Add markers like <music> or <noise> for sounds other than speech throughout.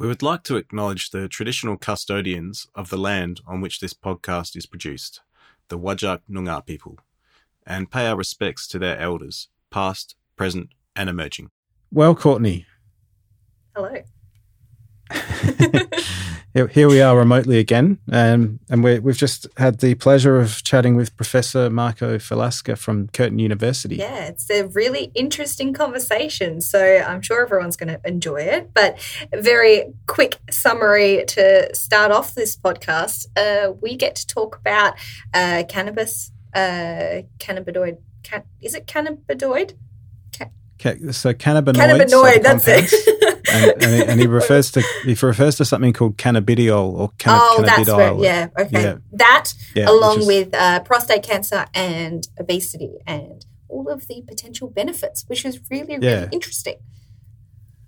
We would like to acknowledge the traditional custodians of the land on which this podcast is produced, the Whadjuk Noongar people, and pay our respects to their elders, past, present, and emerging. Well, Courtney. Hello. <laughs> here we are remotely again, um, and we have just had the pleasure of chatting with Professor Marco Falasca from Curtin University. Yeah, it's a really interesting conversation, so I'm sure everyone's going to enjoy it. But very quick summary to start off this podcast: uh, we get to talk about uh, cannabis, uh, cannabinoid. Can, is it cannabinoid? So cannabinoids. Cannabinoid, that's it. <laughs> and, and, he, and, he, refers to he refers to something called cannabidiol or canna, oh, that's right. Yeah, okay. Yeah. That yeah, along is, with uh, prostate cancer and obesity and all of the potential benefits, which is really really yeah. interesting.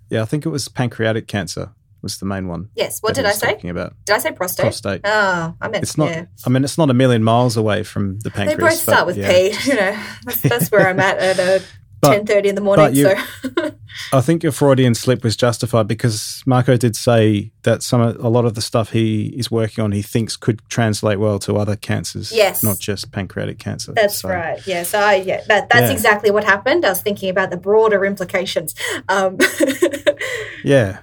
Yeah, I think it was pancreatic cancer was the main one. Yes. What did I say? Talking about did I say prostate? Prostate. Oh, I meant it's not. Yeah. I mean, it's not a million miles away from the pancreas. They both start with yeah. P. <laughs> You know, that's, that's where I'm at at a ten thirty in the morning. You, so I think your Freudian slip was justified because Marco did say that some a lot of the stuff he is working on he thinks could translate well to other cancers. Yes, not just pancreatic cancer. That's so, right. Yes, I yeah that, that's yeah. exactly what happened. I was thinking about the broader implications. Um. <laughs> yeah.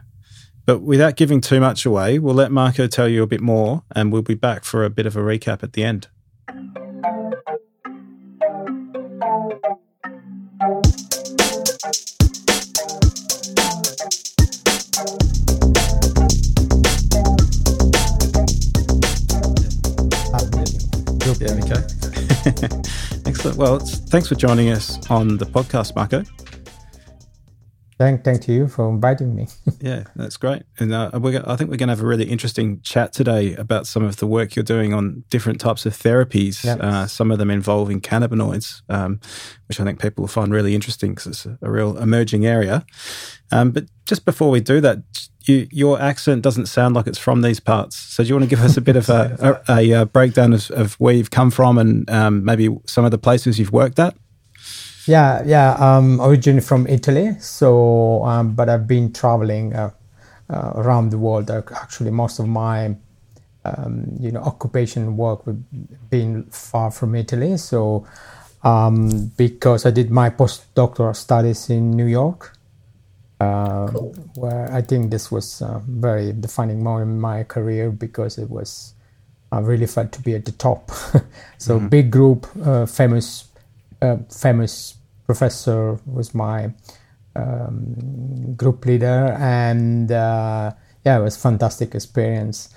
But without giving too much away, we'll let Marco tell you a bit more and we'll be back for a bit of a recap at the end. Okay. <laughs> Excellent. Well, thanks for joining us on the podcast, Marco. Thank, thank you for inviting me. <laughs> yeah, that's great. And uh, we're, I think we're going to have a really interesting chat today about some of the work you're doing on different types of therapies, yep. uh, some of them involving cannabinoids, um, which I think people will find really interesting because it's a, real emerging area. Um, but just before we do that, you, your accent doesn't sound like it's from these parts. So do you want to give us a bit of <laughs> a, a, a, breakdown of, of, where you've come from and um, maybe some of the places you've worked at? Yeah, yeah. Um, originally from Italy, so um, but I've been traveling uh, uh, around the world. Actually, most of my um, you know occupation work would been far from Italy. So um, because I did my postdoctoral studies in New York, uh, cool. where I think this was a very defining moment in my career because it was I really felt to be at the top. <laughs> so mm-hmm. big group, uh, famous, uh, famous professor was my um, group leader, and uh, yeah, it was fantastic experience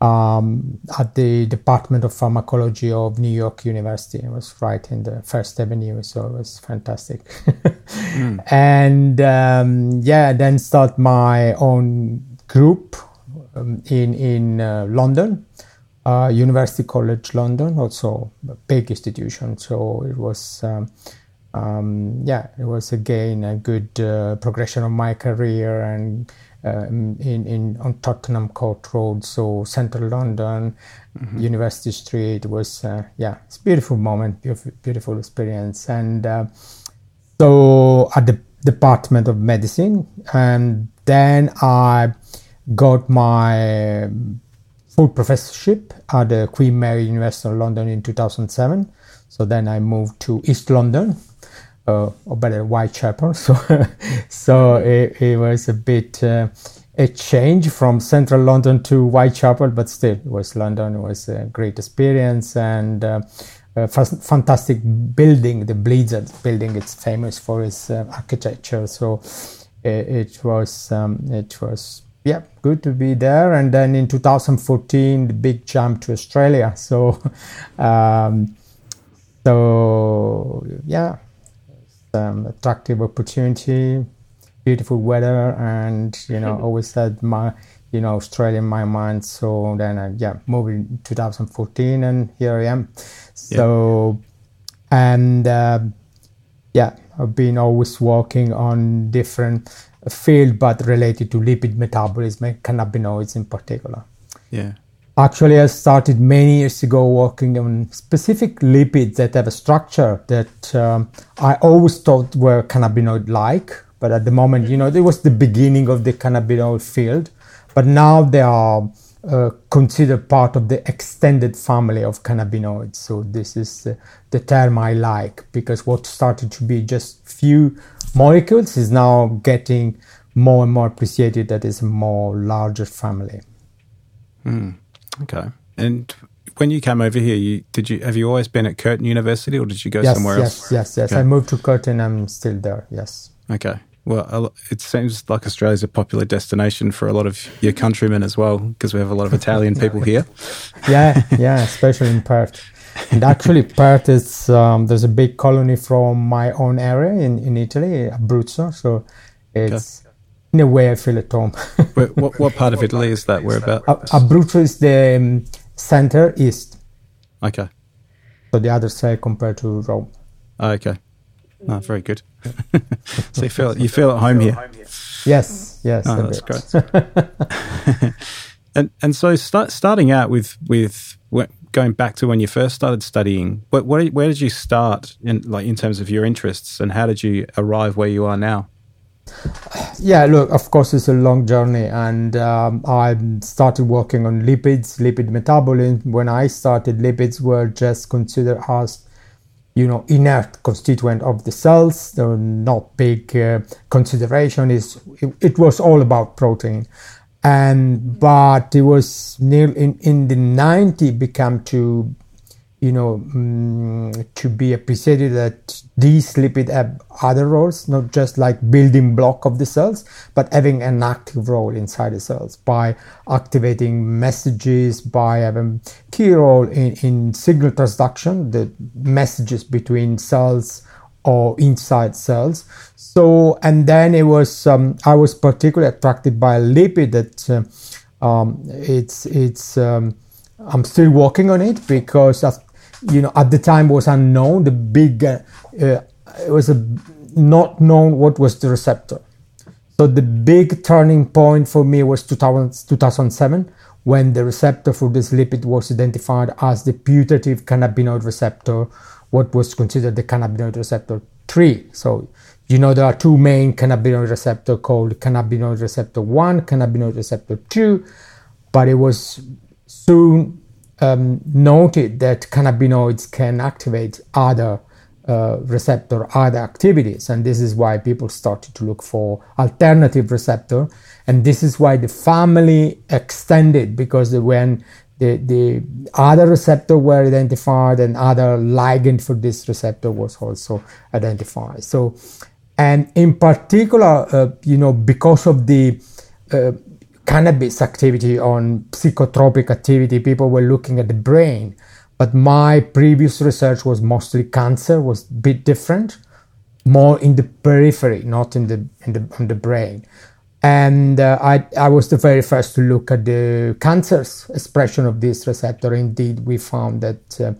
um, at the Department of Pharmacology of New York University. It was right in the First Avenue, so it was fantastic. mm. <laughs> And um, yeah, then start my own group um, in in uh, London, uh, University College London, also a big institution. So it was. Um, um yeah, it was again a good uh, progression of my career and um, in, in on Tottenham Court Road, so central London, mm-hmm. University Street. It was uh, yeah, it's a beautiful moment, beautiful, beautiful experience, and uh, so at the Department of Medicine, and then I got my full professorship at the Queen Mary University of London in 2007. So then I moved to East London uh, or better Whitechapel. <laughs> So, so it, it, was a bit uh, a change from central London to Whitechapel, but still, it was London. It was a great experience and uh, a fantastic building. The Blizard building, it's famous for its uh, architecture. So it, it was um, it was yeah good to be there. And then in 2014, the big jump to Australia. <laughs> So. Um, so yeah, um, attractive opportunity, beautiful weather, and you know, <laughs> always had my you know Australia in my mind. So then, I, yeah, moved in 2014, and here I am. So, yeah. and uh, yeah, I've been always working on different field, but related to lipid metabolism and cannabinoids in particular. Yeah. Actually, I started many years ago working on specific lipids that have a structure that um, I always thought were cannabinoid like. But at the moment, you know, it was the beginning of the cannabinoid field. but now they are uh, considered part of the extended family of cannabinoids. So this is uh, the term I like because what started to be just few molecules is now getting more and more appreciated that is a more larger family. Mm, okay. And when you came over here, you did you have you always been at Curtin University or did you go yes, somewhere yes, else? Yes, yes, yes. I moved to Curtin. I'm still there. Yes. Okay. Well, it seems like Australia's a popular destination for a lot of your countrymen as well, because we have a lot of <laughs> Italian people here. yeah, <laughs> yeah, especially in Perth. And actually, Perth is um, there's a big colony from my own area in, in Italy, Abruzzo. So it's okay. In a way I feel at home. what, what <laughs> part of Italy is that? Where about? Abruzzo is the um, center east. Okay. So the other side compared to Rome. Oh, okay. Oh, very good. <laughs> so you feel you feel at home here. Yes, yes. Oh, that's great. <laughs> and and so start, starting out with with going back to when you first started studying, what, what, where did you start in like in terms of your interests, and how did you arrive where you are now? <sighs> Yeah, look, of course, it's a long journey, and um, I started working on lipids, lipid metabolism. When I started, lipids were just considered as you know inert constituent of the cells. There were not big uh, consideration. Is it, it, was all about protein. And but it was near in in the 90 become to you know um, to be appreciated that these lipids have other roles not just like building block of the cells but having an active role inside the cells by activating messages by having key role in, in signal transduction the messages between cells or inside cells. So and then it was um, i was particularly attracted by lipid that uh, um, it's it's um, i'm still working on it because you know at the time was unknown. The big uh, uh, it was a not known what was the receptor. So the big turning point for me was 2000, 2007 when the receptor for this lipid was identified as the putative cannabinoid receptor what was considered the cannabinoid receptor 3 so you know there are two main cannabinoid receptor called cannabinoid receptor 1 cannabinoid receptor 2 but it was soon um, noted that cannabinoids can activate other uh, receptor other activities. And this is why people started to look for alternative receptor. And this is why the family extended because when the, the other receptor were identified and other ligand for this receptor was also identified. So and in particular uh, you know because of the uh, cannabis activity on psychotropic activity people were looking at the brain. But my previous research was mostly cancer was a bit different more in the periphery not in the in the, in the brain. And uh, I, I was the very first to look at the cancer's expression of this receptor. Indeed we found that uh,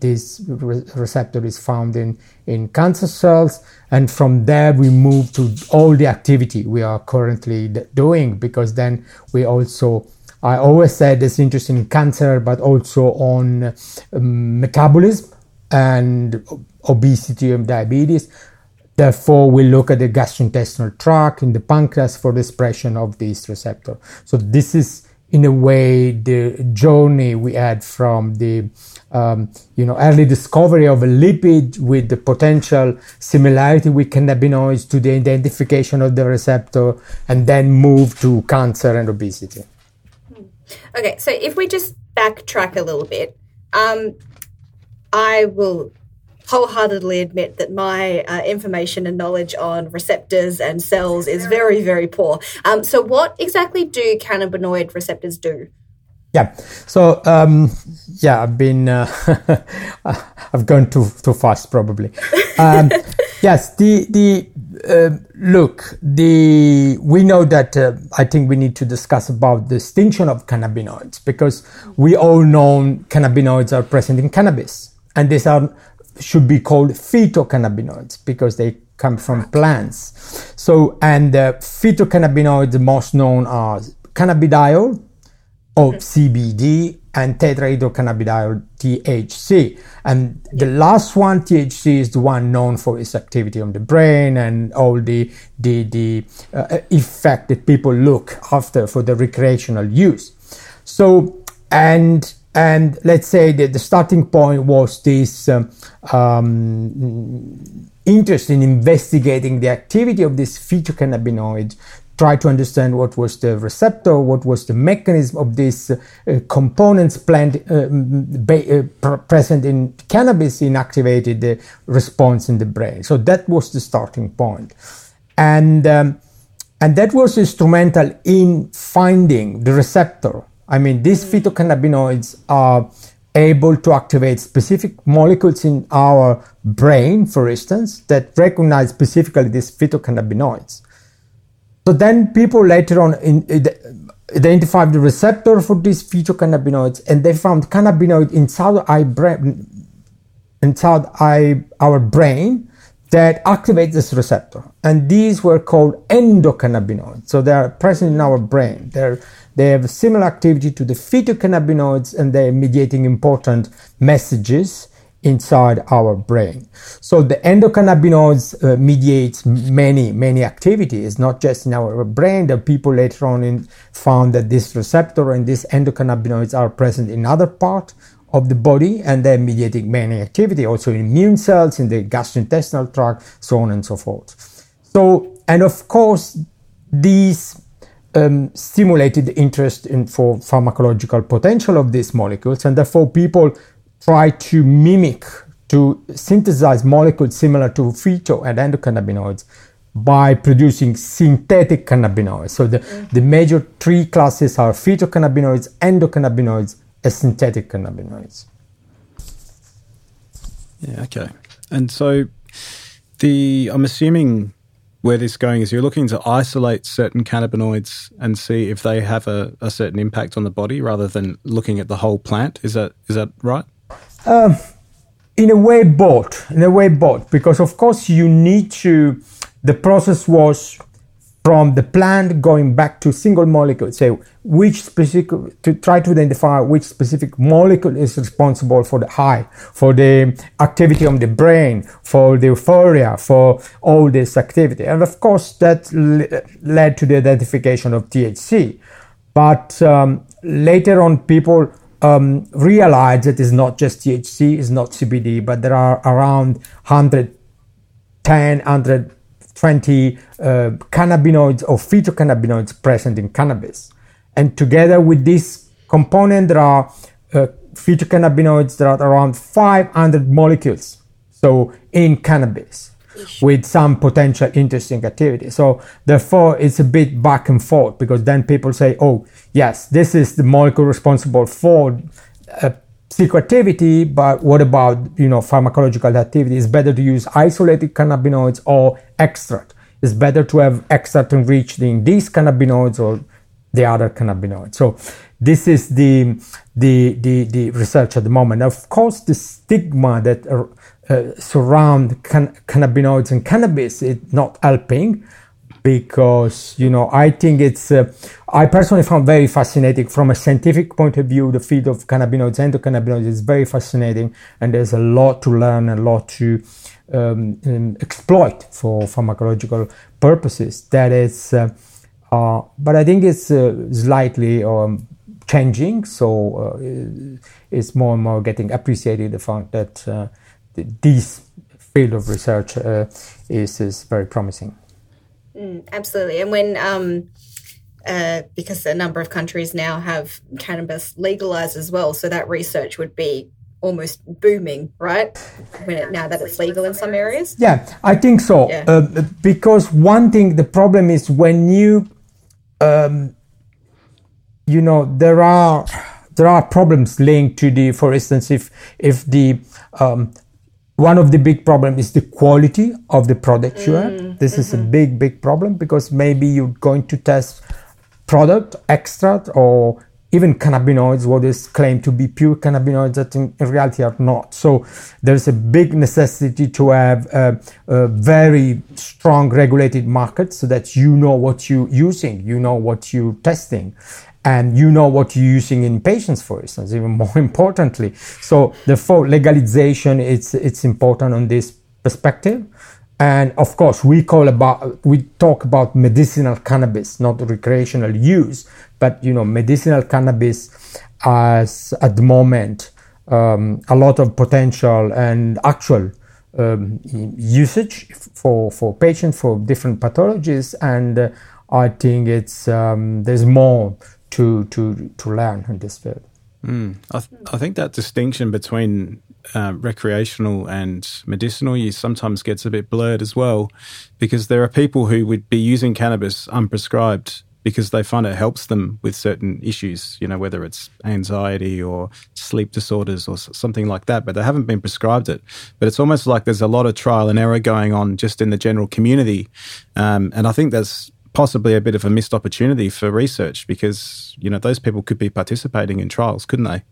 this re- receptor is found in, in cancer cells. And from there, we move to all the activity we are currently d- doing because then we also, I always said it's interesting in cancer, but also on um, metabolism and obesity and diabetes. Therefore, we look at the gastrointestinal tract in the pancreas for the expression of this receptor. So this is in a way the journey we had from the um, you know early discovery of a lipid with the potential similarity with cannabinoids to the identification of the receptor and then move to cancer and obesity. Okay so if we just backtrack a little bit um, i will wholeheartedly admit that my uh, information and knowledge on receptors and cells is very, very poor. Um, so, what exactly do cannabinoid receptors do? Yeah. So um, yeah, I've been uh, <laughs> I've gone too too fast probably. Um, <laughs> yes. The the uh, look the we know that uh, I think we need to discuss about the distinction of cannabinoids because we all know cannabinoids are present in cannabis and these are should be called phytocannabinoids because they come from plants. So, and the phytocannabinoids most known are cannabidiol or CBD and tetrahydrocannabidiol THC. And the last one, THC, is the one known for its activity on the brain and all the the the uh, effect that people look after for the recreational use. So and and let's say that the starting point was this um, um, interest in investigating the activity of this phytocannabinoid try to understand what was the receptor, what was the mechanism of these uh, components uh, uh, present in cannabis inactivated the response in the brain. So that was the starting point. And, um, and that was instrumental in finding the receptor. I mean, these phytocannabinoids are able to activate specific molecules in our brain, for instance, that recognize specifically these phytocannabinoids. So then people later on in, identified the receptor for these phytocannabinoids and they found cannabinoid inside our brain, inside our brain that activates this receptor. And these were called endocannabinoids. So they are present in our brain. They're, they have similar activity to the phytocannabinoids and they're mediating important messages inside our brain. So the endocannabinoids uh, mediates many, many activities, not just in our brain. The people later on in, found that this receptor and these endocannabinoids are present in other part of the body and they're mediating many activity, also in immune cells, in the gastrointestinal tract, so on and so forth. So, and of course, these um, stimulated interest in for pharmacological potential of these molecules, and therefore people try to mimic, to synthesize molecules similar to phyto and endocannabinoids by producing synthetic cannabinoids. So the, mm. the major three classes are phytocannabinoids, endocannabinoids, and synthetic cannabinoids. Yeah, okay. And so the I'm assuming where this is going is you're looking to isolate certain cannabinoids and see if they have a, a certain impact on the body rather than looking at the whole plant. Is that is that right? Um, in a way, both. In a way, both. Because of course, you need to. The process was from the plant going back to single molecule. Say which specific to try to identify which specific molecule is responsible for the high, for the activity of the brain, for the euphoria, for all this activity, and of course that led to the identification of THC. But um, later on, people um, realize that it's not just THC, it's not CBD, but there are around 110, 120 uh, cannabinoids or phytocannabinoids present in cannabis. And together with this component, there are uh, phytocannabinoids that are around 500 molecules. So in cannabis with some potential interesting activity. So therefore, it's a bit back and forth because then people say, "Oh, yes, this is the molecule responsible for uh, psychoactivity, but what about you know pharmacological activity? It's better to use isolated cannabinoids or extract. It's better to have extract enriched in these cannabinoids or the other cannabinoids. So this is the the the, the research at the moment. Of course, the stigma that uh, uh, surround can- cannabinoids and cannabis is not helping because you know I think it's uh, I personally found very fascinating from a scientific point of view. The field of cannabinoids, and endocannabinoids, is very fascinating, and there's a lot to learn, and a lot to um, um, exploit for pharmacological purposes. That is, uh, uh, but I think it's uh, slightly um, changing. So uh, it's more and more getting appreciated the fact that this field of research uh, is, is very promising. Mm, absolutely. And when, um, uh, because a number of countries now have cannabis legalized as well, so that research would be almost booming, right? When it, now that it's legal in some areas. Yeah, I think so. Yeah. Uh, because one thing, the problem is when you, um, you know, there are there are problems linked to the, for instance, if if the um, one of the big problems is the quality of the product you have. Mm, this mm-hmm. is a mm-hmm. big, big problem because maybe you're going to test product extract or even cannabinoids, what is claimed to be pure cannabinoids that in, in reality are not. So there's a big necessity to have a, a, very strong regulated market so that you know what you're using, you know what you're testing, and you know what you're using in patients, for instance, even <laughs> more importantly. So therefore legalization, it's, it's important on this perspective. And of course, we call about we talk about medicinal cannabis, not recreational use, but you know, medicinal cannabis has at the moment um, a lot of potential and actual um, usage for for patients for different pathologies, and uh, I think it's um, there's more to to to learn in this field. Mm. I, th- I think that distinction between uh, recreational and medicinal use sometimes gets a bit blurred as well, because there are people who would be using cannabis unprescribed because they find it helps them with certain issues, you know, whether it's anxiety or sleep disorders or something like that, but they haven't been prescribed it. But it's almost like there's a lot of trial and error going on just in the general community. Um, and I think that's possibly a bit of a missed opportunity for research because, you know, those people could be participating in trials, couldn't they?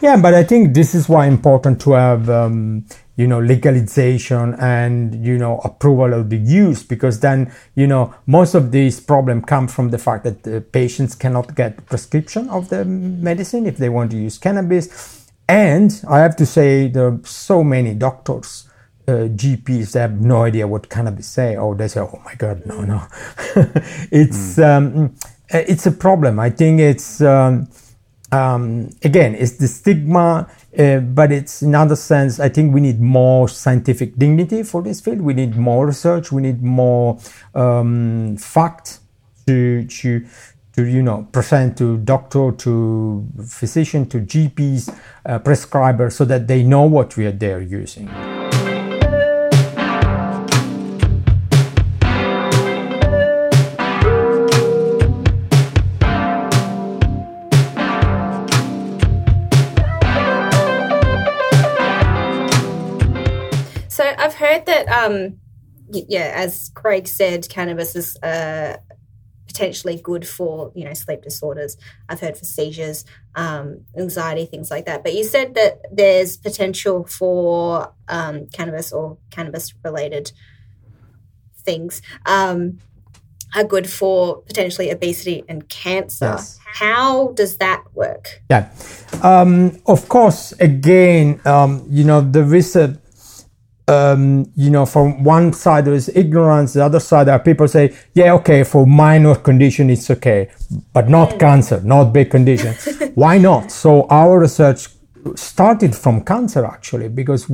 Yeah, but I think this is why important to have um, you know legalization and you know approval of the use because then you know most of these problems come from the fact that the patients cannot get prescription of the medicine if they want to use cannabis and I have to say there are so many doctors uh, GPs they have no idea what cannabis say or they say oh my god no no <laughs> it's mm. um, it's a problem I think it's um, um, again, it's the stigma, uh, but it's in other sense. I think we need more scientific dignity for this field. We need more research. We need more um, fact to to to you know present to doctor, to physician, to GPs, uh, prescribers, so that they know what we are there using. Um, yeah, as Craig said, cannabis is uh, potentially good for you know sleep disorders. I've heard for seizures, um, anxiety, things like that. But you said that there's potential for um, cannabis or cannabis related things um, are good for potentially obesity and cancer. Yes. How does that work? Yeah, um, of course. Again, um, you know the research um, you know, from one side there is ignorance, the other side there are people say, yeah, okay, for minor condition it's okay, but not mm. cancer, not big condition. <laughs> Why not? So our research started from cancer actually, because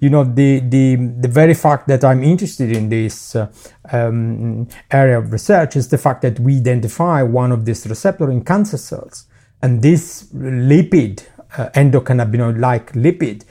you know the the the very fact that I'm interested in this uh, um, area of research is the fact that we identify one of these receptor in cancer cells, and this lipid uh, endocannabinoid-like lipid,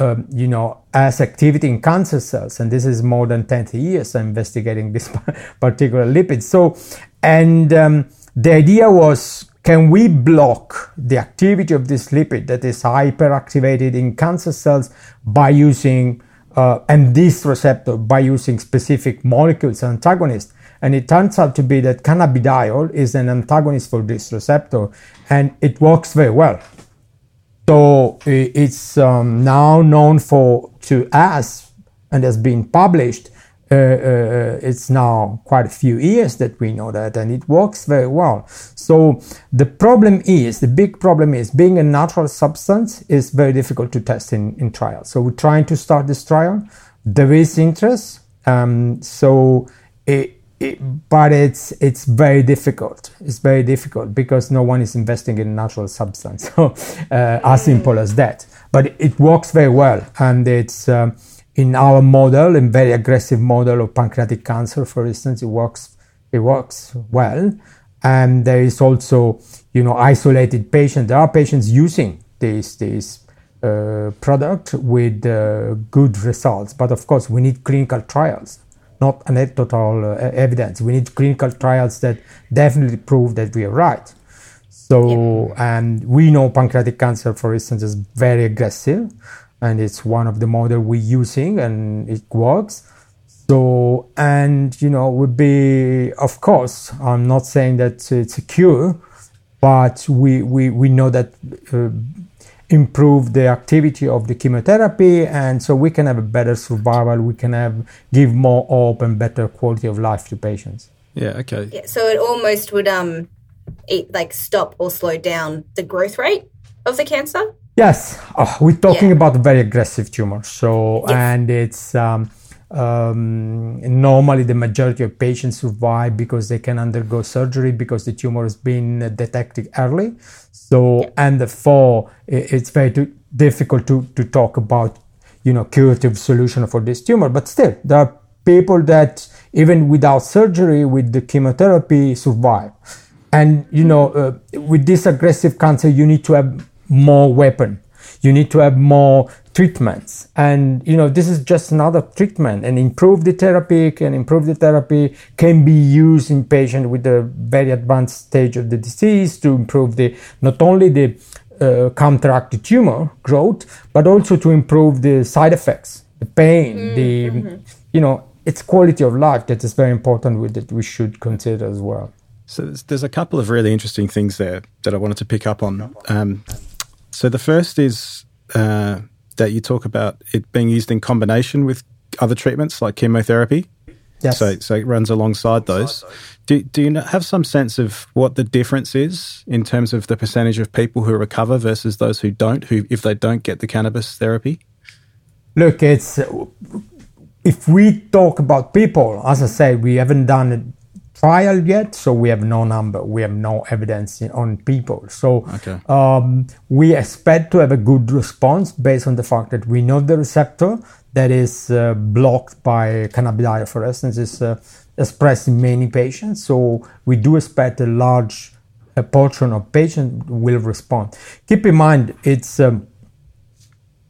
um, you know, has activity in cancer cells, and this is more than 20 years investigating this <laughs> particular lipid. So, and um, the idea was, can we block the activity of this lipid that is hyperactivated in cancer cells by using uh, and this receptor by using specific molecules antagonists? And it turns out to be that cannabidiol is an antagonist for this receptor, and it works very well. So it's um, now known for to us and has been published. Uh, uh, it's now quite a few years that we know that, and it works very well. So the problem is, the big problem is, being a natural substance is very difficult to test in in trials. So we're trying to start this trial. There is interest. Um, so it, but it's it's very difficult. It's very difficult because no one is investing in natural substance. <laughs> So uh, as simple as that. But it works very well, and it's um, in our model, in very aggressive model of pancreatic cancer, for instance, it works. It works well, and there is also you know isolated patients. There are patients using this this uh, product with uh, good results, but of course we need clinical trials not anecdotal uh, evidence. We need clinical trials that definitely prove that we are right. So, and we know pancreatic cancer, for instance, is very aggressive, and it's one of the model we're using, and it works. So, and you know, would be, of course, I'm not saying that it's a cure, but we, we, we know that uh, improve the activity of the chemotherapy and so we can have a better survival we can have give more hope and better quality of life to patients yeah okay yeah, so it almost would um it, like stop or slow down the growth rate of the cancer yes oh, we're talking yeah. about very aggressive tumor so yes. and it's um, um, normally the majority of patients survive because they can undergo surgery because the tumor has been detected early. So yeah. and therefore it's very too difficult to, to talk about you know curative solution for this tumor. But still there are people that even without surgery with the chemotherapy survive. And you know uh, with this aggressive cancer you need to have more weapon. You need to have more treatments and you know this is just another treatment and improve the therapy can improve the therapy can be used in patients with a very advanced stage of the disease to improve the not only the uh, counteract the tumor growth but also to improve the side effects the pain mm-hmm. the mm-hmm. you know it's quality of life that is very important with that we should consider as well so there's, there's, a couple of really interesting things there that I wanted to pick up on. Um, so the first is uh, that you talk about it being used in combination with other treatments like chemotherapy. Yes. So, so it runs alongside those. Do, do you have some sense of what the difference is in terms of the percentage of people who recover versus those who don't, who if they don't get the cannabis therapy? Look, it's if we talk about people, as I said, we haven't done trial yet, so we have no number, we have no evidence on people. So okay. um, we expect to have a good response based on the fact that we know the receptor that is uh, blocked by cannabidiol is uh, expressed in many patients. So we do expect a large a portion of patients will respond. Keep in mind, it's um,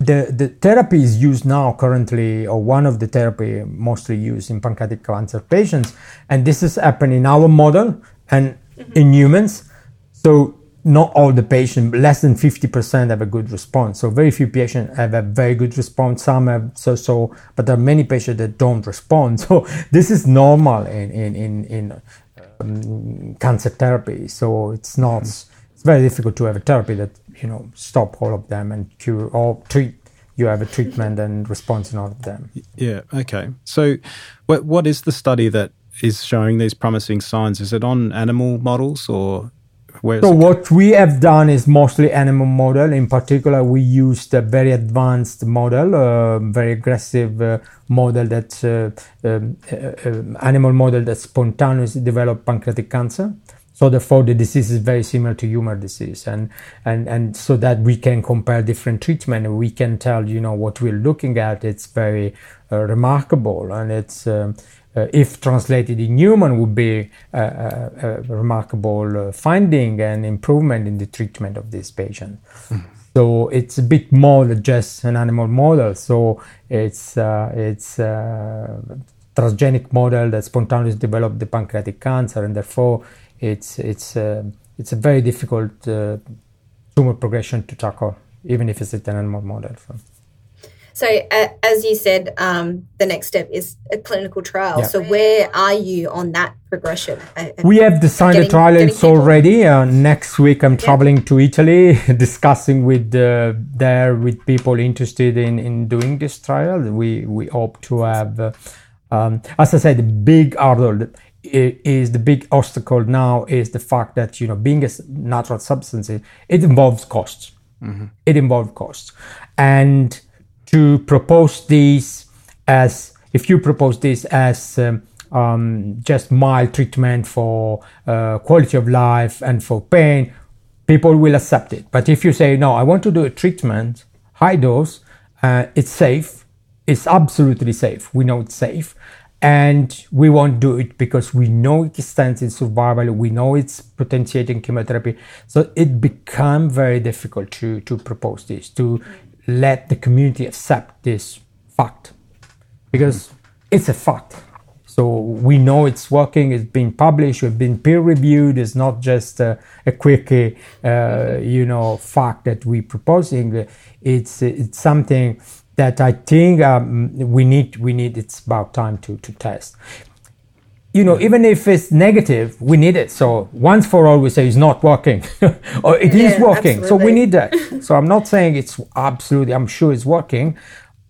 the, the therapy is used now currently, or one of the therapy mostly used in pancreatic cancer patients, and this is happening in our model and mm-hmm. in humans. So not all the patients, less than 50% have a good response. So very few patients have a very good response. Some have so-so, but there are many patients that don't respond. <laughs> So this is normal in, in, in, in um, cancer therapy. So it's not, mm-hmm. it's very difficult to have a therapy that you know stop all of them and cure or treat you have a treatment and response in all of them yeah okay so what what is the study that is showing these promising signs is it on animal models or Where so what we have done is mostly animal model. In particular, we used a very advanced model, a very aggressive uh, model that uh, um, uh, um, animal model that spontaneously developed pancreatic cancer. So therefore, the disease is very similar to human disease, and and and so that we can compare different treatment, we can tell you know what we're looking at. It's very uh, remarkable, and it's um, uh, if translated in human would be a, a, a remarkable uh, finding and improvement in the treatment of this patient. Mm. So it's a bit more than just an animal model. So it's uh, it's a uh, transgenic model that spontaneously developed the pancreatic cancer, and therefore it's it's uh, it's a very difficult uh, tumor progression to tackle, even if it's an animal model. So. So, uh, as you said, um, the next step is a clinical trial. Yeah. So, where are you on that progression? Uh, we have designed getting, a trial. It's already uh, next week. I'm yeah. traveling to Italy, <laughs> discussing with uh, there with people interested in in doing this trial. We we hope to have, uh, um, as I said, a big hurdle is the big obstacle now is the fact that you know being a natural substance it involves costs. Mm-hmm. it involves costs. And to propose this as if you propose this as um, um, just mild treatment for uh, quality of life and for pain people will accept it. But if you say no i want to do a treatment high dose uh, it's safe. It's absolutely safe. We know it's safe and we won't do it because we know it stands in survival we know it's potentiating chemotherapy. So it become very difficult to to propose this to let the community accept this fact. Because it's a fact. So we know it's working it's been published it's been peer reviewed it's not just a, a quick uh, you know fact that we're proposing it's it's something that I think um, we need we need it's about time to to test. you know, even if it's negative, we need it. So once for all, we say it's not working, <laughs> or it yeah, is working. Absolutely. So we need that. <laughs> so I'm not saying it's absolutely. I'm sure it's working,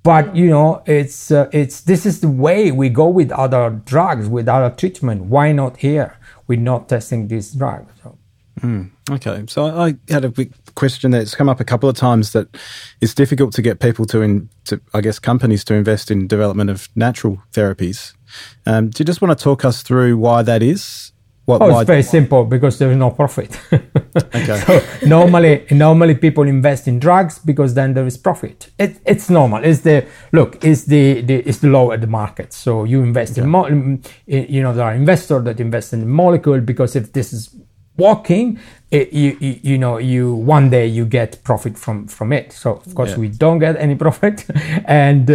but you know, it's uh, it's this is the way we go with other drugs, with other treatment. Why not here? We're not testing this drug. So. Mm, okay, so I had a quick question that's come up a couple of times that it's difficult to get people to, in, to I guess, companies to invest in development of natural therapies. Um, do you just want to talk us through why that is? What, oh, it's very simple because there is no profit. <laughs> okay. So normally, normally people invest in drugs because then there is profit. It, it's normal. It's the look. It's the, the it's the law at the market. So you invest okay. in, mo- you know, there are investors that invest in the molecule because if this is walking it, you, you, you know you one day you get profit from from it. So of course yeah. we don't get any <laughs> profit. And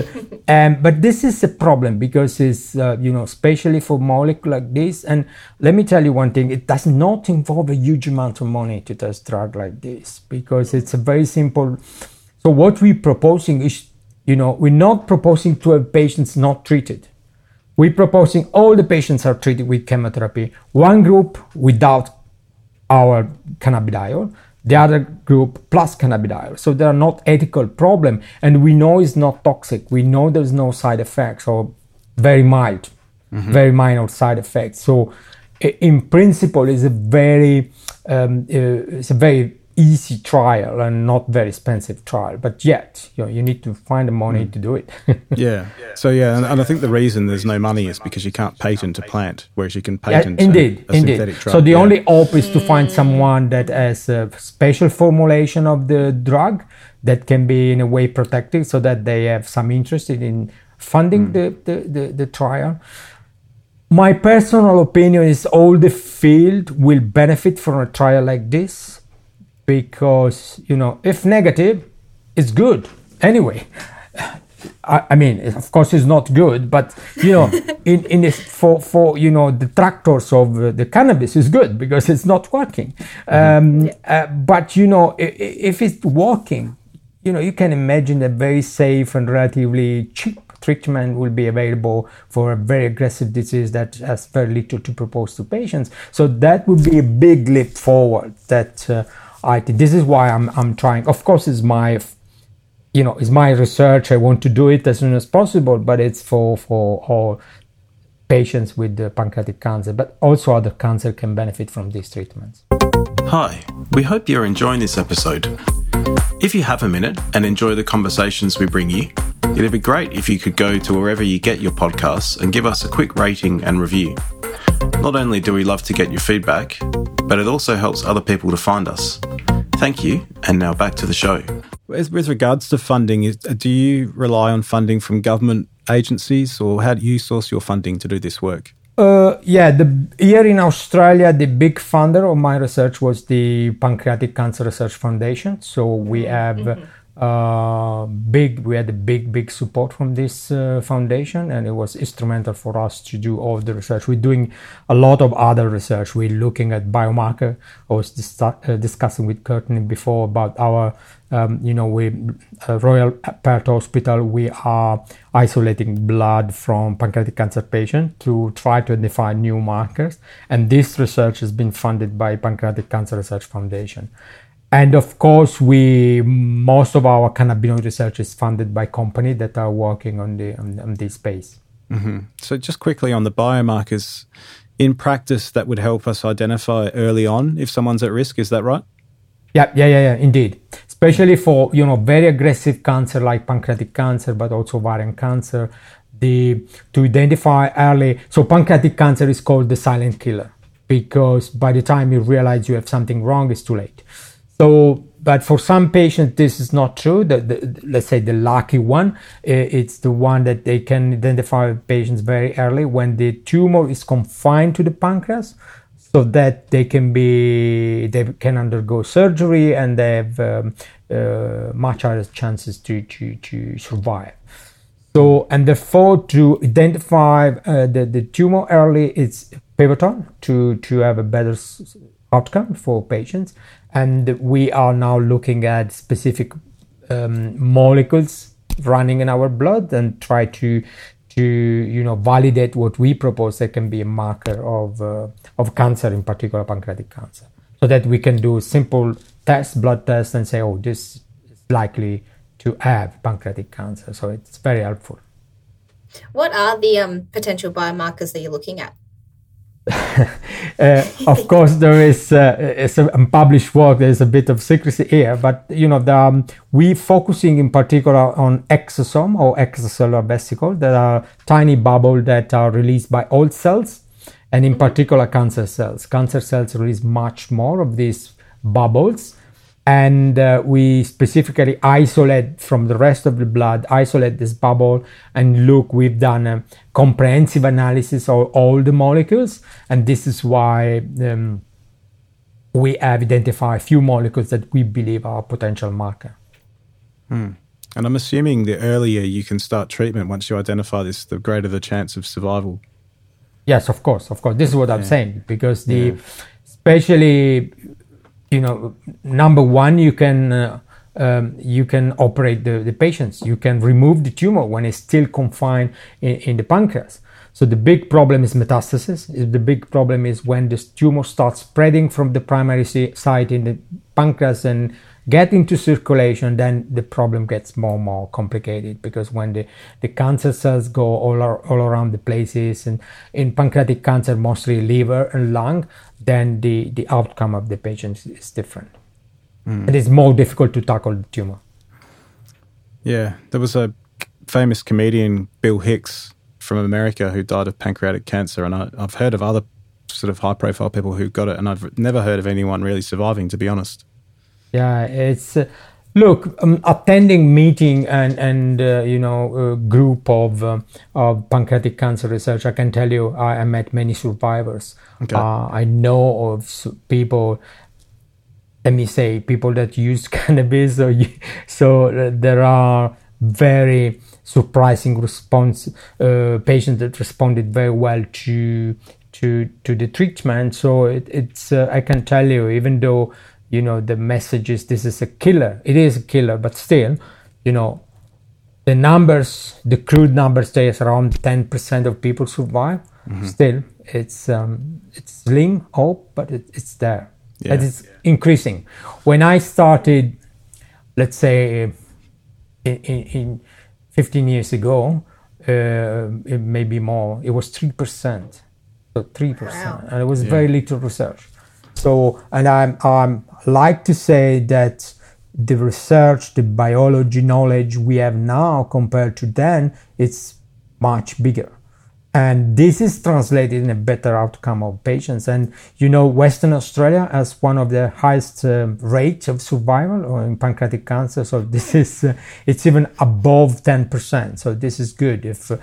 um, but this is a problem because it's uh, you know especially for molecule like this. And let me tell you one thing it does not involve a huge amount of money to test drug like this because it's a very simple. So what we're proposing is you know we're not proposing to have patients not treated. We're proposing all the patients are treated with chemotherapy. One group without our cannabidiol, the other group plus cannabidiol. So there are not ethical problem, and we know it's not toxic. We know there's no side effects or very mild, mm-hmm. very minor side effects. So in principle, it's a very um, uh, it's a very easy trial and not very expensive trial but yet you know you need to find the money mm. to do it <laughs> yeah so yeah and, and, i think the reason there's no money is because you can't patent a plant whereas you can patent yeah, indeed a, a indeed so the yeah. only hope is to find someone that has a special formulation of the drug that can be in a way protected so that they have some interest in funding mm. the, the, the, the trial my personal opinion is all the field will benefit from a trial like this because you know if negative it's good. Anyway I, I, mean of course it's not good but you know <laughs> in in this for for you know detractors of uh, the cannabis is good because it's not working. Mm-hmm. um, uh, but you know if, if it's working you know you can imagine a very safe and relatively cheap treatment will be available for a very aggressive disease that has very little to propose to patients. So that would be a big leap forward that uh, This is why I'm I'm trying. Of course, it's my you know it's my research. I want to do it as soon as possible, but it's for for all patients with pancreatic cancer, but also other cancer can benefit from these treatments. Hi, we hope you're enjoying this episode. If you have a minute and enjoy the conversations we bring you, it'd be great if you could go to wherever you get your podcasts and give us a quick rating and review. Not only do we love to get your feedback, but it also helps other people to find us. Thank you, and now back to the show. With, with regards to funding, do you rely on funding from government agencies, or how do you source your funding to do this work? Uh, yeah, the here in Australia, the big funder of my research was the Pancreatic Cancer Research Foundation. So we have mm-hmm uh, big we had a big big support from this uh, foundation and it was instrumental for us to do all the research. We're doing a lot of other research. We're looking at biomarker. I was dis- uh, discussing with Courtney before about our um, you know we uh, royal perth hospital we are isolating blood from pancreatic cancer patients to try to identify new markers. And this research has been funded by pancreatic cancer research foundation and of course, we most of our cannabinoid research is funded by companies that are working on the on, on this space. Mm-hmm. So, just quickly on the biomarkers, in practice, that would help us identify early on if someone's at risk. Is that right? Yeah, yeah, yeah, yeah, indeed. Especially for you know very aggressive cancer like pancreatic cancer, but also ovarian cancer. The to identify early. So pancreatic cancer is called the silent killer because by the time you realize you have something wrong, it's too late. So, but for some patients, this is not true. The, the, let's say the lucky one, it's the one that they can identify patients very early when the tumor is confined to the pancreas, so that they can be they can undergo surgery and they have um, uh, much higher chances to, to, to survive. So, and therefore, to identify uh, the, the tumor early, it's pivotal to, to have a better outcome for patients and we are now looking at specific um, molecules running in our blood and try to to you know validate what we propose that can be a marker of uh, of cancer, in particular pancreatic cancer, so that we can do simple test, blood test, and say, oh, this is likely to have pancreatic cancer. So it's very helpful. What are the um, potential biomarkers that you're looking at? <laughs> uh, of course, there is uh, some unpublished work. There is a bit of secrecy here, but you know, the, um, we focusing in particular on exosome or extracellular vesicle that are tiny bubbles that are released by old cells, and in mm-hmm. particular cancer cells. Cancer cells release much more of these bubbles, and uh, we specifically isolate from the rest of the blood isolate this bubble and look we've done a comprehensive analysis of all the molecules and this is why um, we have identified a few molecules that we believe are potential marker hmm. and i'm assuming the earlier you can start treatment once you identify this the greater the chance of survival yes of course of course this is what yeah. i'm saying because the yeah. especially you know, number one, you can uh, um, you can operate the, the patients. You can remove the tumor when it's still confined in, in the pancreas. So the big problem is metastasis. The big problem is when this tumor starts spreading from the primary site in the pancreas and get into circulation, then the problem gets more and more complicated because when the, the cancer cells go all, all around the places and in pancreatic cancer, mostly liver and lung, then the, the outcome of the patient is different. Mm. It is more difficult to tackle the tumor. Yeah, there was a famous comedian, Bill Hicks, from America, who died of pancreatic cancer, and I, have heard of other sort of high-profile people who got it, and I've never heard of anyone really surviving, to be honest. Yeah, it's uh, look um, attending meeting and and uh, you know a group of uh, of pancreatic cancer research. I can tell you, I, I met many survivors. Okay. Uh, I know of people. Let me say, people that use <laughs> cannabis. So, so uh, there are very surprising response uh, patients that responded very well to to to the treatment. So it, it's I can tell you, even though you know the message is this is a killer it is a killer but still you know the numbers the crude number stays around 10% of people survive mm-hmm. still it's um, it's slim hope but it, it's there yeah. and it's increasing when i started let's say in, in, in 15 years ago uh, it may be more it was 3% so 3% wow. and it was yeah. very little research so, and I'm, I'm like to say that the research, the biology knowledge we have now compared to then, it's much bigger. And this is translated in a better outcome of patients. And you know, Western Australia has one of the highest uh, rates of survival in pancreatic cancer. So this is, uh, it's even above 10%. So this is good. If uh,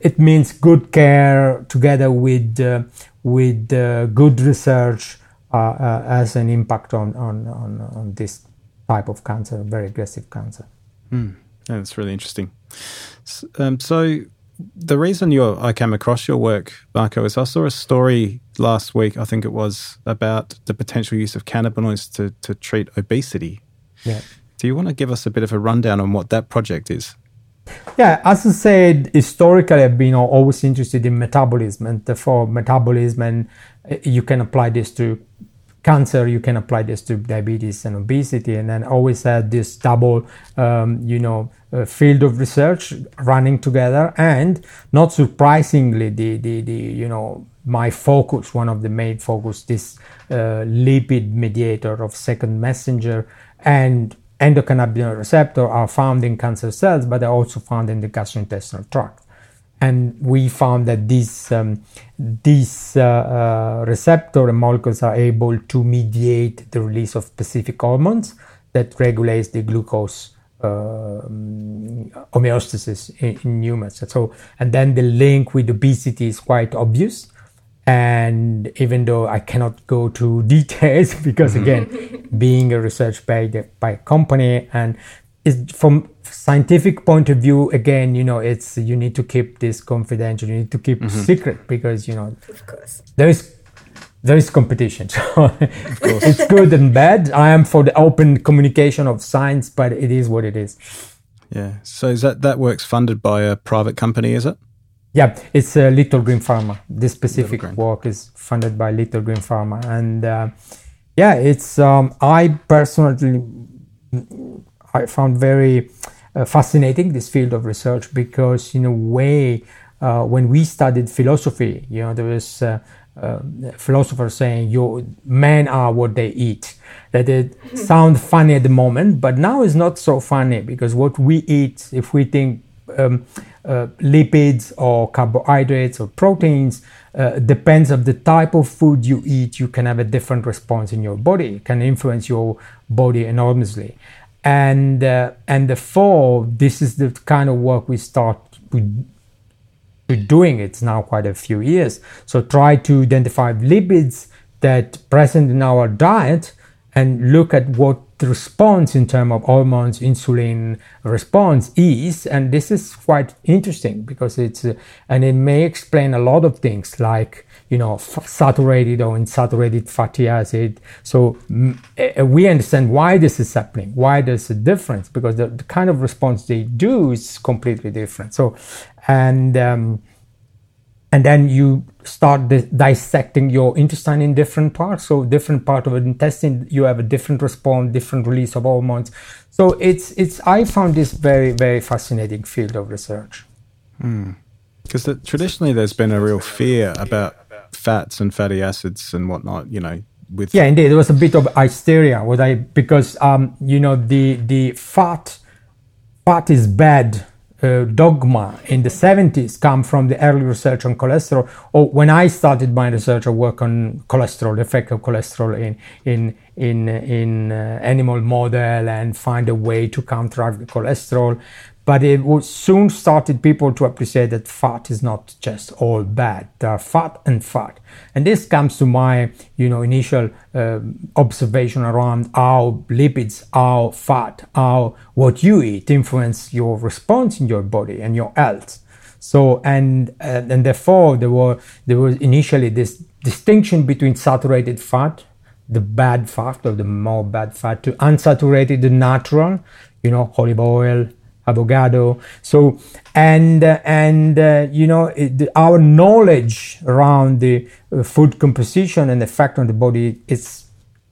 it means good care together with, uh, with uh, good research, has an impact on, on, on, on, this type of cancer, very aggressive cancer. Mm. Yeah, that's really interesting. Um, so, the reason you I came across your work, Marco, is I saw a story last week, I think it was, about the potential use of cannabinoids to, to treat obesity. Yeah. Do you want to give us a bit of a rundown on what that project is? Yeah, as I said, historically I've been always interested in metabolism, and therefore metabolism, and uh, you can apply this to cancer, you can apply this to diabetes and obesity, and then always had this double, um, you know, uh, field of research running together. And not surprisingly, the the, the you know my focus, one of the main focus, this uh, lipid mediator of second messenger and endocannabinoid receptor are found in cancer cells, but they're also found in the gastrointestinal tract and we found that these um, these uh, uh, receptor molecules are able to mediate the release of specific hormones that regulates the glucose uh, homeostasis in, in, humans. So, and then the link with obesity is quite obvious. And even though I cannot go to <laughs> details, because mm-hmm. again, being a research by the, by a company and is from scientific point of view again you know it's you need to keep this confidential. You need to keep mm-hmm. secret because you know of course. there is there is competition. <laughs> So it's good and bad. I am for the open communication of science but it is what it is. Yeah. So is that that works funded by a private company is it? Yeah, it's a uh, Little Green Pharma. This specific work is funded by Little Green Pharma, and uh, yeah, it's um, I personally I found very uh, fascinating this field of research because in a way uh, when we studied philosophy, you know, there was uh, uh, philosophers saying you men are what they eat that it mm-hmm. sounds funny at the moment but now it's not so funny because what we eat if we think um, uh, lipids or carbohydrates or proteins uh, depends of the type of food you eat you can have a different response in your body it can influence your body enormously and uh, and therefore this is the kind of work we start with doing it's now quite a few years. So try to identify lipids that present in our diet and look at what the response in terms of hormones, insulin response is. And this is quite interesting because it's, uh, and it may explain a lot of things like, you know, f- saturated or unsaturated fatty acid. So we understand why this is happening, why there's a difference, because the, the kind of response they do is completely different. So and um, and then you start di- dissecting your intestine in different parts so different part of the intestine you have a different response different release of hormones so it's it's i found this very very fascinating field of research because hmm. traditionally there's been a real fear about fats and fatty acids and whatnot you know with yeah indeed. There was a bit of hysteria what i because um you know the the fat fat is bad uh, dogma in the 70s come from the early research on cholesterol or when i started my research i work on cholesterol the effect of cholesterol in in in in uh, animal model and find a way to counteract the cholesterol but it soon started people to appreciate that fat is not just all bad. There are fat and fat. And this comes to my, you know, initial uh, observation around how lipids, how fat, how what you eat influence your response in your body and your health. So and uh, and therefore there were there was initially this distinction between saturated fat, the bad fat or the more bad fat, to unsaturated, the natural, you know, olive oil, avocado. So, and uh, and uh, you know, it, our knowledge around the uh, food composition and the effect on the body is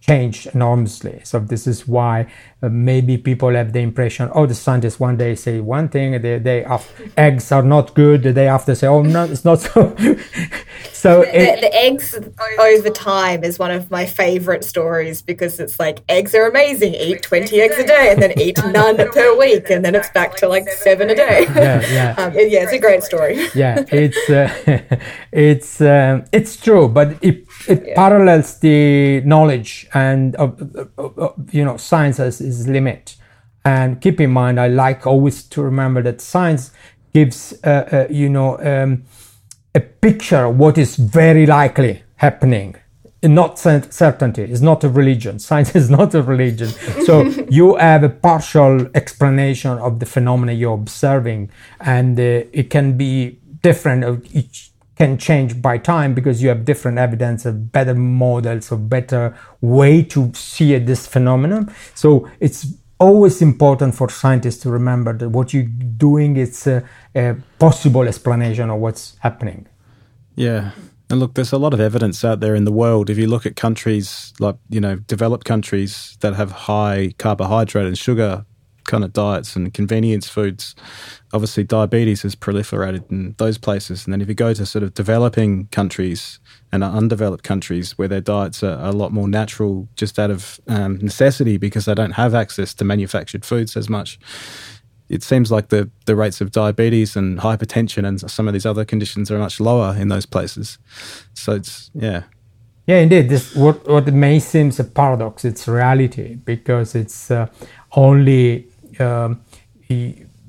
changed enormously. So this is why uh, maybe people have the impression, oh, the scientists one day say one thing, the day after <laughs> eggs are not good, the day after say, oh, no, it's not so. <laughs> so the, it, the, eggs over time is one of my favorite stories because it's like eggs are amazing. Eat twenty eggs a day, and then eat <laughs> none per week, and then it's back to like seven a day. Yeah, yeah, um, yeah. It's a great story. yeah, it's uh, it's um, it's true, but it it yeah. parallels the knowledge and uh, uh, you know science as its limit. And keep in mind, I like always to remember that science gives, uh, uh, you know, um, a picture of what is very likely happening not certainty it's not a religion <laughs> science is not a religion so <laughs> you have a partial explanation of the phenomena you're observing and uh, it can be different of each can change by time because you have different evidence of better models of better way to see this phenomenon. So it's always important for scientists to remember that what you're doing is a, a possible explanation of what's happening. Yeah. And look, there's a lot of evidence out there in the world. If you look at countries like, you know, developed countries that have high carbohydrate and sugar kind of diets and convenience foods, obviously diabetes has proliferated in those places. And then if you go to sort of developing countries and undeveloped countries where their diets are a lot more natural just out of um, necessity because they don't have access to manufactured foods as much, it seems like the, the rates of diabetes and hypertension and some of these other conditions are much lower in those places. So it's, yeah. Yeah, indeed. This what what may seem a paradox. It's reality because it's uh, only um,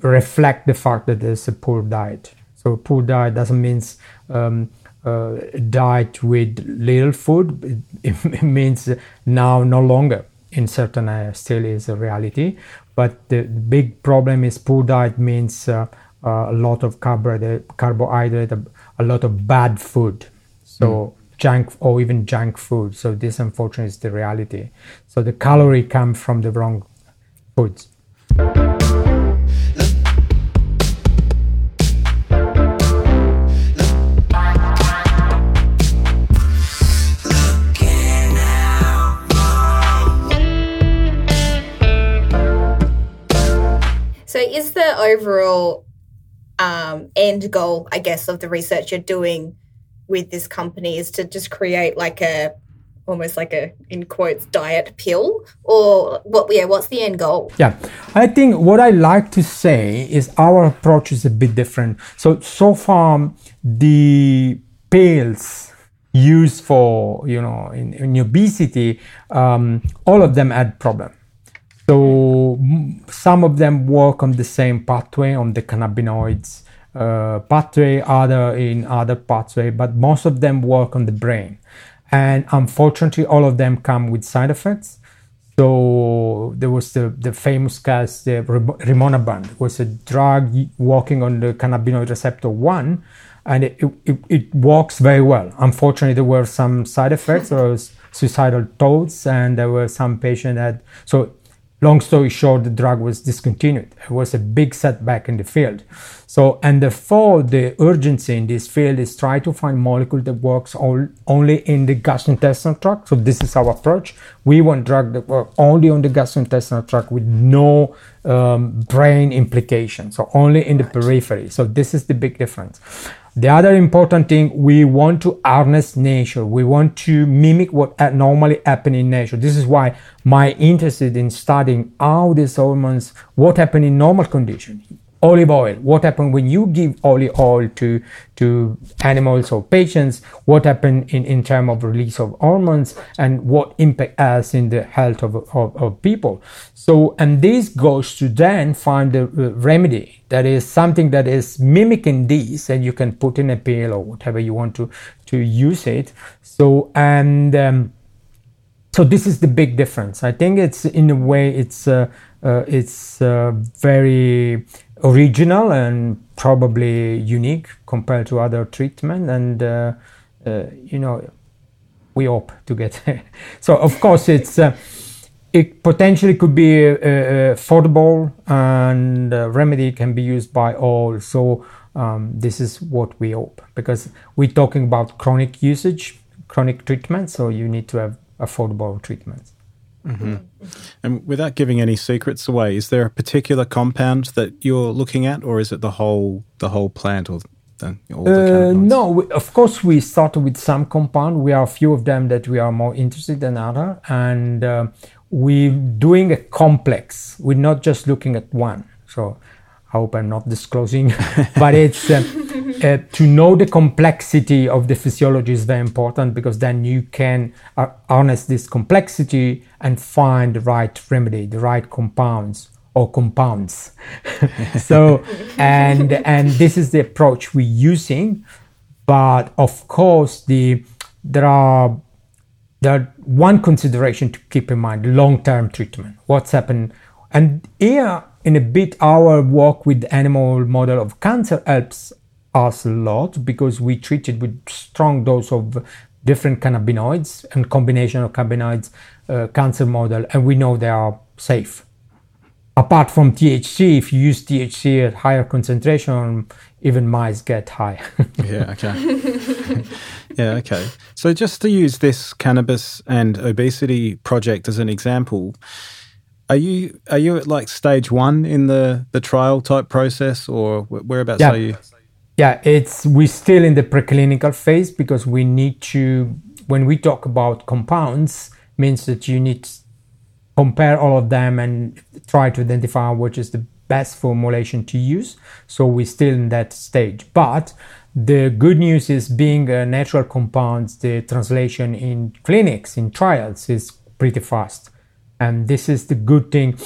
reflect the fact that there's a poor diet. So poor diet doesn't mean um, uh, diet with little food. It, <laughs> it, means now no longer in certain areas still is a reality. But the, the big problem is poor diet means uh, uh, a lot of carbohydrate, carbohydrate, a, a lot of bad food. So mm. junk or even junk food. So this unfortunately is the reality. So the calorie come from the wrong foods. So, is the overall um, end goal, I guess, of the research you're doing with this company is to just create like a almost like a in quotes diet pill or what yeah what's the end goal? Yeah. I think what i like to say is our approach is a bit different. So so far the pills used for you know in, in obesity um, all of them had problem. So some of them work on the same pathway on the cannabinoids uh, pathway other in other pathway but most of them work on the brain and unfortunately all of them come with side effects. So there was the, the famous case the rimonabant was a drug working on the cannabinoid receptor 1 and it, it, it works very well. Unfortunately there were some side effects. There was suicidal thoughts and there were some patients that so long story short the drug was discontinued it was a big setback in the field so, and therefore, the urgency in this field is try to find molecule that works all, only in the gastrointestinal tract. So, this is our approach. We want drug that work only on the gastrointestinal tract with no um, brain implications, so only in the right. periphery. So, this is the big difference. The other important thing, we want to harness nature. We want to mimic what normally happen in nature. This is why my interest in studying how these hormones, what happen in normal conditions olive oil. What happens when you give olive oil to to animals or patients? What happens in, in terms of release of hormones and what impact has in the health of, of, of people? So and this goes to then find a remedy. That is something that is mimicking this and you can put in a pill or whatever you want to to use it. So and um, so this is the big difference. I think it's in a way it's uh, uh, it's uh, very original and probably unique compared to other treatment and uh, uh, you know we hope to get <laughs> so of course it's uh, it potentially could be affordable and remedy can be used by all. So um, this is what we hope because we're talking about chronic usage chronic treatment so you need to have affordable treatments Mm-hmm. And without giving any secrets away, is there a particular compound that you're looking at, or is it the whole the whole plant or the, all uh, No, we, of course we started with some compound. We are a few of them that we are more interested than other, and uh, we're doing a complex. We're not just looking at one. So I hope I'm not disclosing, <laughs> but it's uh, uh, to know the complexity of the physiology is very important because then you can uh, harness this complexity and find the right remedy, the right compounds or compounds. <laughs> so, and and this is the approach we're using, but of course the there are there one consideration to keep in mind: long-term treatment. What's happened, and here in a bit our work with the animal model of cancer helps us a lot because we treat it with strong dose of different cannabinoids and combination of cannabinoids uh, cancer model and we know they are safe. Apart from thc if you use thc at higher concentration even mice get high. <laughs> Yeah okay. <laughs> Yeah okay. So just to use this cannabis and obesity project as an example are you are you at like stage one in the the trial type process, or whereabouts yeah. are you? Yeah, it's we're still in the preclinical phase because we need to. When we talk about compounds, means that you need to compare all of them and try to identify which is the best formulation to use. So we're still in that stage, but the good news is being a natural compounds, the translation in clinics, in trials is pretty fast and this is the good thing.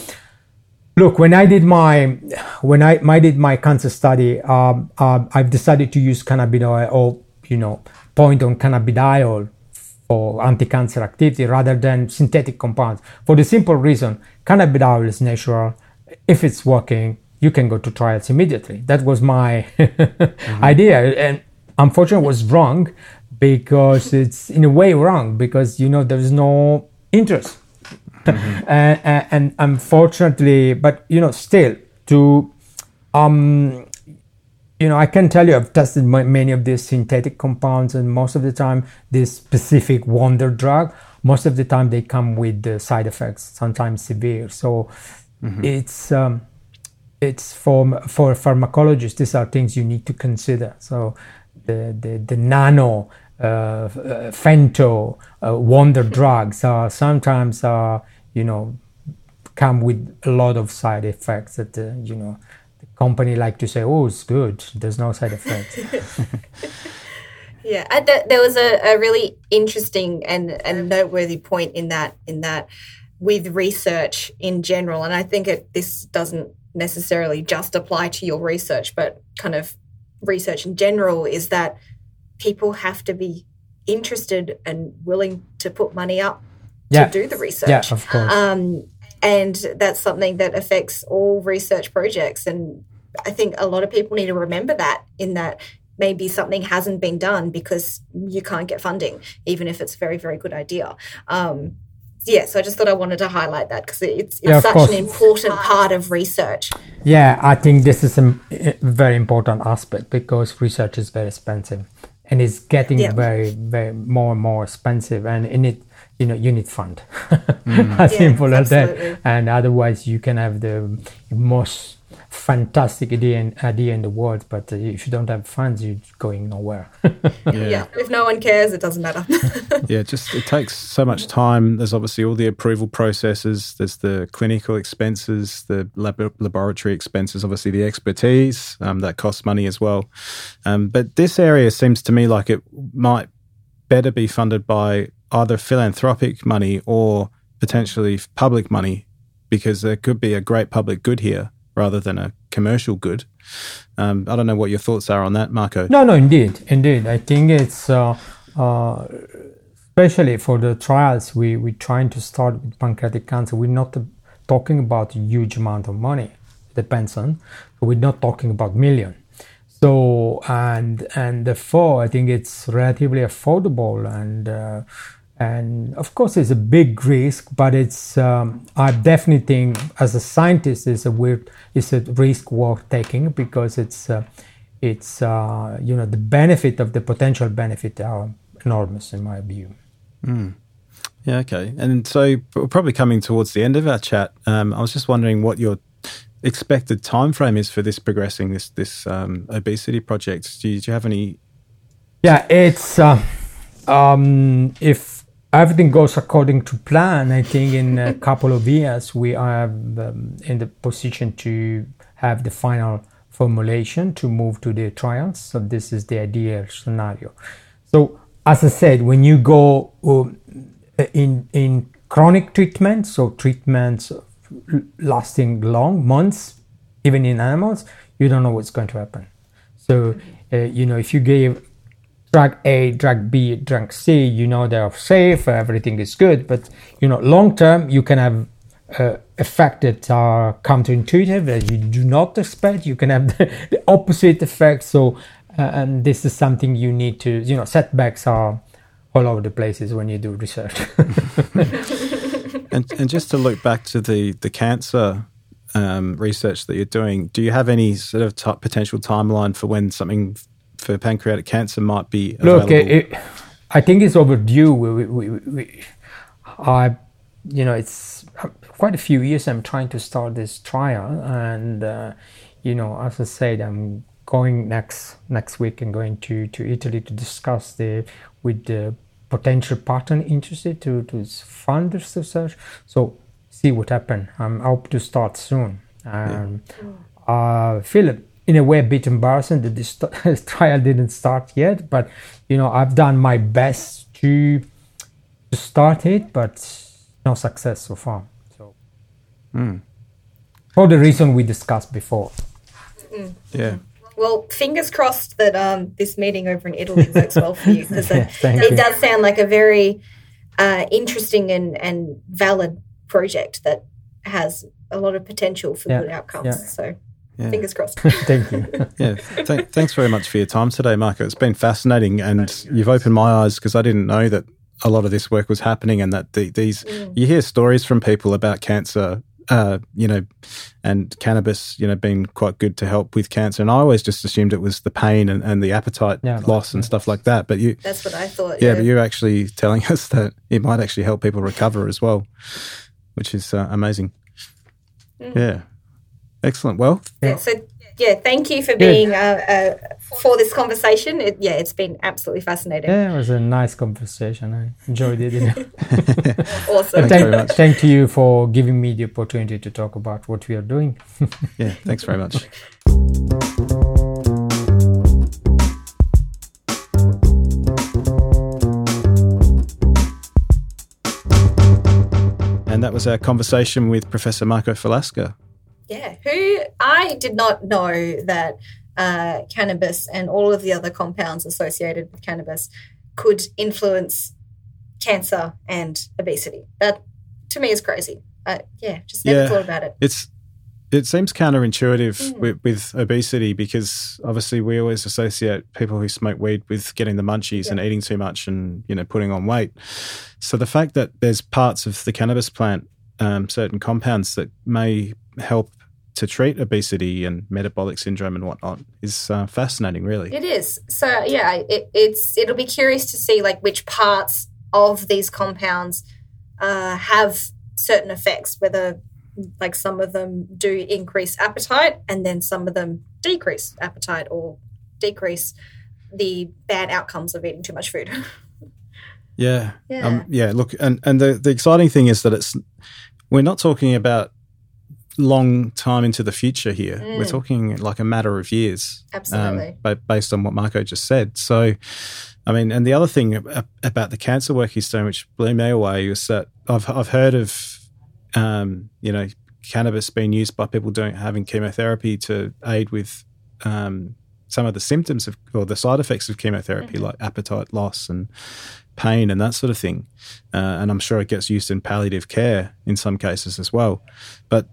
Look when i did my when i, I did my cancer study um, uh, i've decided to use cannabidiol or you know point on cannabidiol for anti-cancer activity rather than synthetic compounds for the simple reason cannabidiol is natural. If it's working you can go to trials immediately. That was my <laughs> mm-hmm. idea. And unfortunately was wrong because it's in a way wrong because you know there's no interest mm-hmm. and, <laughs> and, and, unfortunately, but you know, still to, um, you know, I can tell you I've tested my, many of these synthetic compounds, and most of the time, this specific wonder drug, most of the time they come with the side effects, sometimes severe. So mm-hmm. it's um, it's for for pharmacologists. These are things you need to consider. So the the, the nano uh, uh, femto uh, wonder <laughs> drugs are sometimes uh, you know come with a lot of side effects that you know the company like to say oh it's good. There's no side effects. <laughs> <laughs> Yeah th- there was a, a really interesting and, and noteworthy point in that in that with research in general and i think it, this doesn't necessarily just apply to your research but kind of research in general is that people have to be interested and willing to put money up yeah. to do the research. Yeah, of course. Um, and that's something that affects all research projects. And I think a lot of people need to remember that in that maybe something hasn't been done because you can't get funding, even if it's a very, very good idea. Um, yeah, so I just thought I wanted to highlight that because it's, it's Yeah, such course. an important part of research. Yeah, I think this is a a very important aspect because research is very expensive and it's getting Yeah. very, very more and more expensive. And in it, you know, you need fund. <laughs> Mm. as Yeah, simple as absolutely. that. And otherwise, you can have the most fantastic idea in, idea in the world, but uh, if you don't have funds, you're going nowhere. <laughs> Yeah. If no one cares, it doesn't matter. <laughs> yeah, just it takes so much time. There's obviously all the approval processes. There's the clinical expenses, the lab- laboratory expenses, obviously the expertise um, that costs money as well. Um, but this area seems to me like it might better be funded by either philanthropic money or potentially public money, because there could be a great public good here rather than a commercial good. Um, I don't know what your thoughts are on that, Marco. No, no, indeed, indeed. I think it's uh, uh, especially for the trials we we're trying to start with pancreatic cancer. We're not talking about a huge amount of money. It depends on. We're not talking about million. So and and therefore, I think it's relatively affordable and. Uh, and of course, it's a big risk, but it's um, I definitely think as a scientist, it's a weird, it's a risk worth taking because it's uh, it's uh, you know the benefit of the potential benefit are enormous in my view. Yeah, okay. And so, we're probably coming towards the end of our chat. Um, I was just wondering what your expected time frame is for this progressing this this um, obesity project. Do you, do you have any? Yeah, it's uh, um, if everything goes according to plan, I think in a <laughs> couple of years we are um, in the position to have the final formulation to move to the trials. So this is the ideal scenario. So as I said, when you go um, in in chronic treatment, so treatments lasting long months, even in animals, you don't know what's going to happen. So uh, you know if you gave drug A, drug B, drug C, you know they are safe, everything is good. But you know, long term, you can have uh, effect that are counterintuitive that you do not expect. You can have <laughs> the, the opposite effect. So, uh, and this is something you need to, you know, setbacks are all over the places when you do research. <laughs> And, and just to look back to the the cancer um, research that you're doing, do you have any sort of t- potential timeline for when something for pancreatic cancer might be available? Look, it, it, I think it's overdue. We, we, we, I, you know, it's quite a few years. I'm trying to start this trial, and uh, you know, as I said, I'm going next next week and going to to Italy to discuss the with the potential partner interested to to fund this research. So see what happens. Um, I hope to start soon. Um, I feel in a way a bit embarrassing that <laughs> this trial didn't start yet, but you know I've done my best to to start it, but no success so far. So for the reason we discussed before. Yeah. Well, fingers crossed that um, this meeting over in Italy works well for you because <laughs> it, it you. does sound like a very uh, interesting and, and valid project that has a lot of potential for Yeah, good outcomes. yeah. So, Yeah. fingers crossed. <laughs> Thank you. <laughs> Yeah. Th- thanks very much for your time today, Marco. It's been fascinating, and you've opened my eyes because I didn't know that a lot of this work was happening, and that the, these you hear stories from people about cancer. Uh, you know, and cannabis, you know, being quite good to help with cancer. And I always just assumed it was the pain and, and the appetite Yeah. loss and stuff like that. But you, That's what I thought. yeah, but you're actually telling <laughs> us that it might actually help people recover as well, which is uh, amazing. Yeah. Excellent. Well, yeah, so yeah, thank you for being uh, uh, for this conversation. It, yeah, it's been absolutely fascinating. Yeah, it was a nice conversation. I enjoyed it. <laughs> awesome. Thank, very much. thank you for giving me the opportunity to talk about what we are doing. <laughs> yeah, thanks very much. And that was our conversation with Professor Marco Falasca. Yeah, who I did not know that uh, cannabis and all of the other compounds associated with cannabis could influence cancer and obesity. That to me is crazy. Uh, yeah, just never yeah, thought about it. It's it seems counterintuitive mm. with, with, obesity because obviously we always associate people who smoke weed with getting the munchies yeah. and eating too much and you know putting on weight. So the fact that there's parts of the cannabis plant, um, certain compounds that may help to treat obesity and metabolic syndrome and whatnot is uh, fascinating. Really, it is. So yeah, it, it's it'll be curious to see like which parts of these compounds uh, have certain effects, whether like some of them do increase appetite and then some of them decrease appetite or decrease the bad outcomes of eating too much food. <laughs> yeah. Yeah. Um, yeah. Look, and, and the, the exciting thing is that it's, we're not talking about long time into the future here. Mm. We're talking like a matter of years. Absolutely. Um, based on what Marco just said. So, I mean, and the other thing about the cancer work he's doing, which blew me away, was that I've, I've heard of um, you know, cannabis being used by people doing having chemotherapy to aid with um, some of the symptoms of or the side effects of chemotherapy, mm-hmm. like appetite loss and pain and that sort of thing. Uh, and I'm sure it gets used in palliative care in some cases as well. But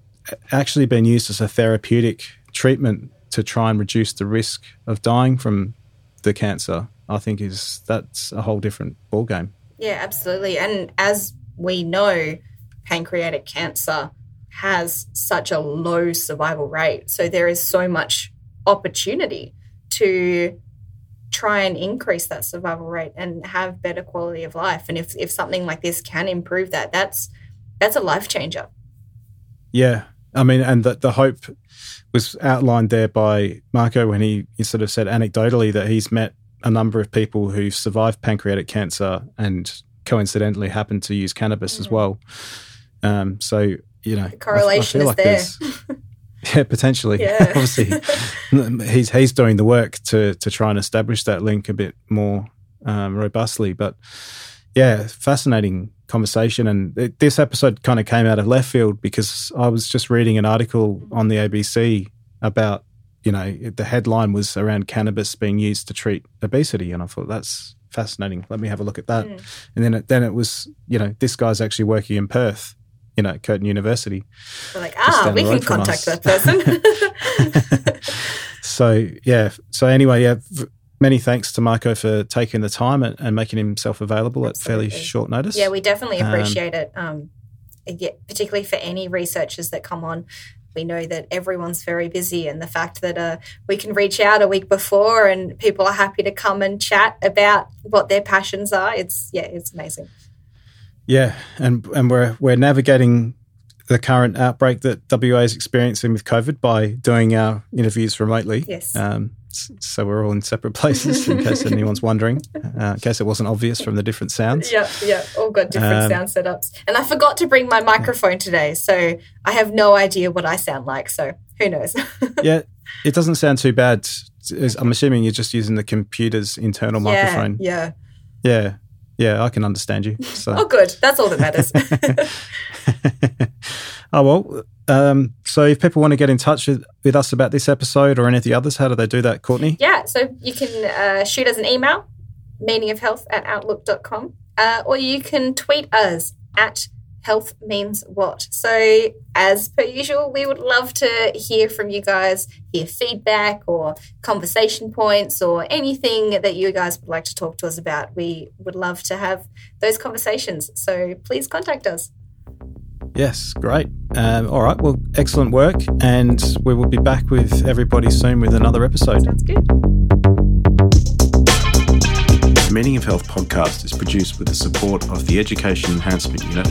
actually being used as a therapeutic treatment to try and reduce the risk of dying from the cancer, I think is that's a whole different ballgame. Yeah, absolutely. And as we know, pancreatic cancer has such a low survival rate. So there is so much opportunity to try and increase that survival rate and have better quality of life. And if, if something like this can improve that, that's that's a life changer. Yeah. I mean, and the, the hope was outlined there by Marco when he, he sort of said anecdotally that he's met a number of people who've survived pancreatic cancer and coincidentally happened to use cannabis mm-hmm. as well. Um, so you know, the correlation I, I like is there. <laughs> Yeah, potentially. Yeah. <laughs> Obviously, <laughs> he's he's doing the work to to try and establish that link a bit more um, robustly. But yeah, fascinating conversation. And it, this episode kind of came out of left field because I was just reading an article on the ABC about you know the headline was around cannabis being used to treat obesity, and I thought that's fascinating. Let me have a look at that. Mm. And then it, then it was you know this guy's actually working in Perth you know, Curtin University. We're like, ah, we can contact that person. <laughs> so yeah. So anyway, yeah. Many thanks to Marco for taking the time and, and making himself available Absolutely. at fairly short notice. Yeah, we definitely um, appreciate um, it. Um, yeah, particularly for any researchers that come on. We know that everyone's very busy, and the fact that uh, we can reach out a week before and people are happy to come and chat about what their passions are, it's yeah, it's amazing. Yeah, and and we're we're navigating the current outbreak that WA is experiencing with COVID by doing our interviews remotely. Yes. Um, so we're all in separate places, in <laughs> case anyone's wondering, uh, in case it wasn't obvious from the different sounds. Yeah, yeah, all got different um, sound setups. And I forgot to bring my microphone today, so I have no idea what I sound like. So who knows? <laughs> yeah, it doesn't sound too bad. I'm assuming you're just using the computer's internal yeah, microphone. Yeah. Yeah. Yeah, I can understand you. So. oh, good. That's all that matters. <laughs> oh, well. Um, so if people want to get in touch with, with us about this episode or any of the others, how do they do that, Courtney? Yeah, so you can uh, shoot us an email, meaningofhealth at outlook.com, uh, or you can tweet us at health means what. So, as per usual, we would love to hear from you guys, hear feedback or conversation points or anything that you guys would like to talk to us about. We would love to have those conversations. So, please contact us. Yes, great. Um, all right, well, excellent work. And we will be back with everybody soon with another episode. Sounds good. The Meaning of Health podcast is produced with the support of the Education Enhancement Unit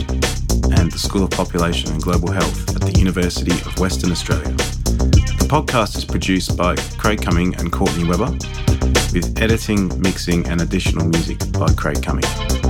and the School of Population and Global Health at the University of Western Australia. The podcast is produced by Craig Cumming and Courtney Weber, with editing, mixing, and additional music by Craig Cumming.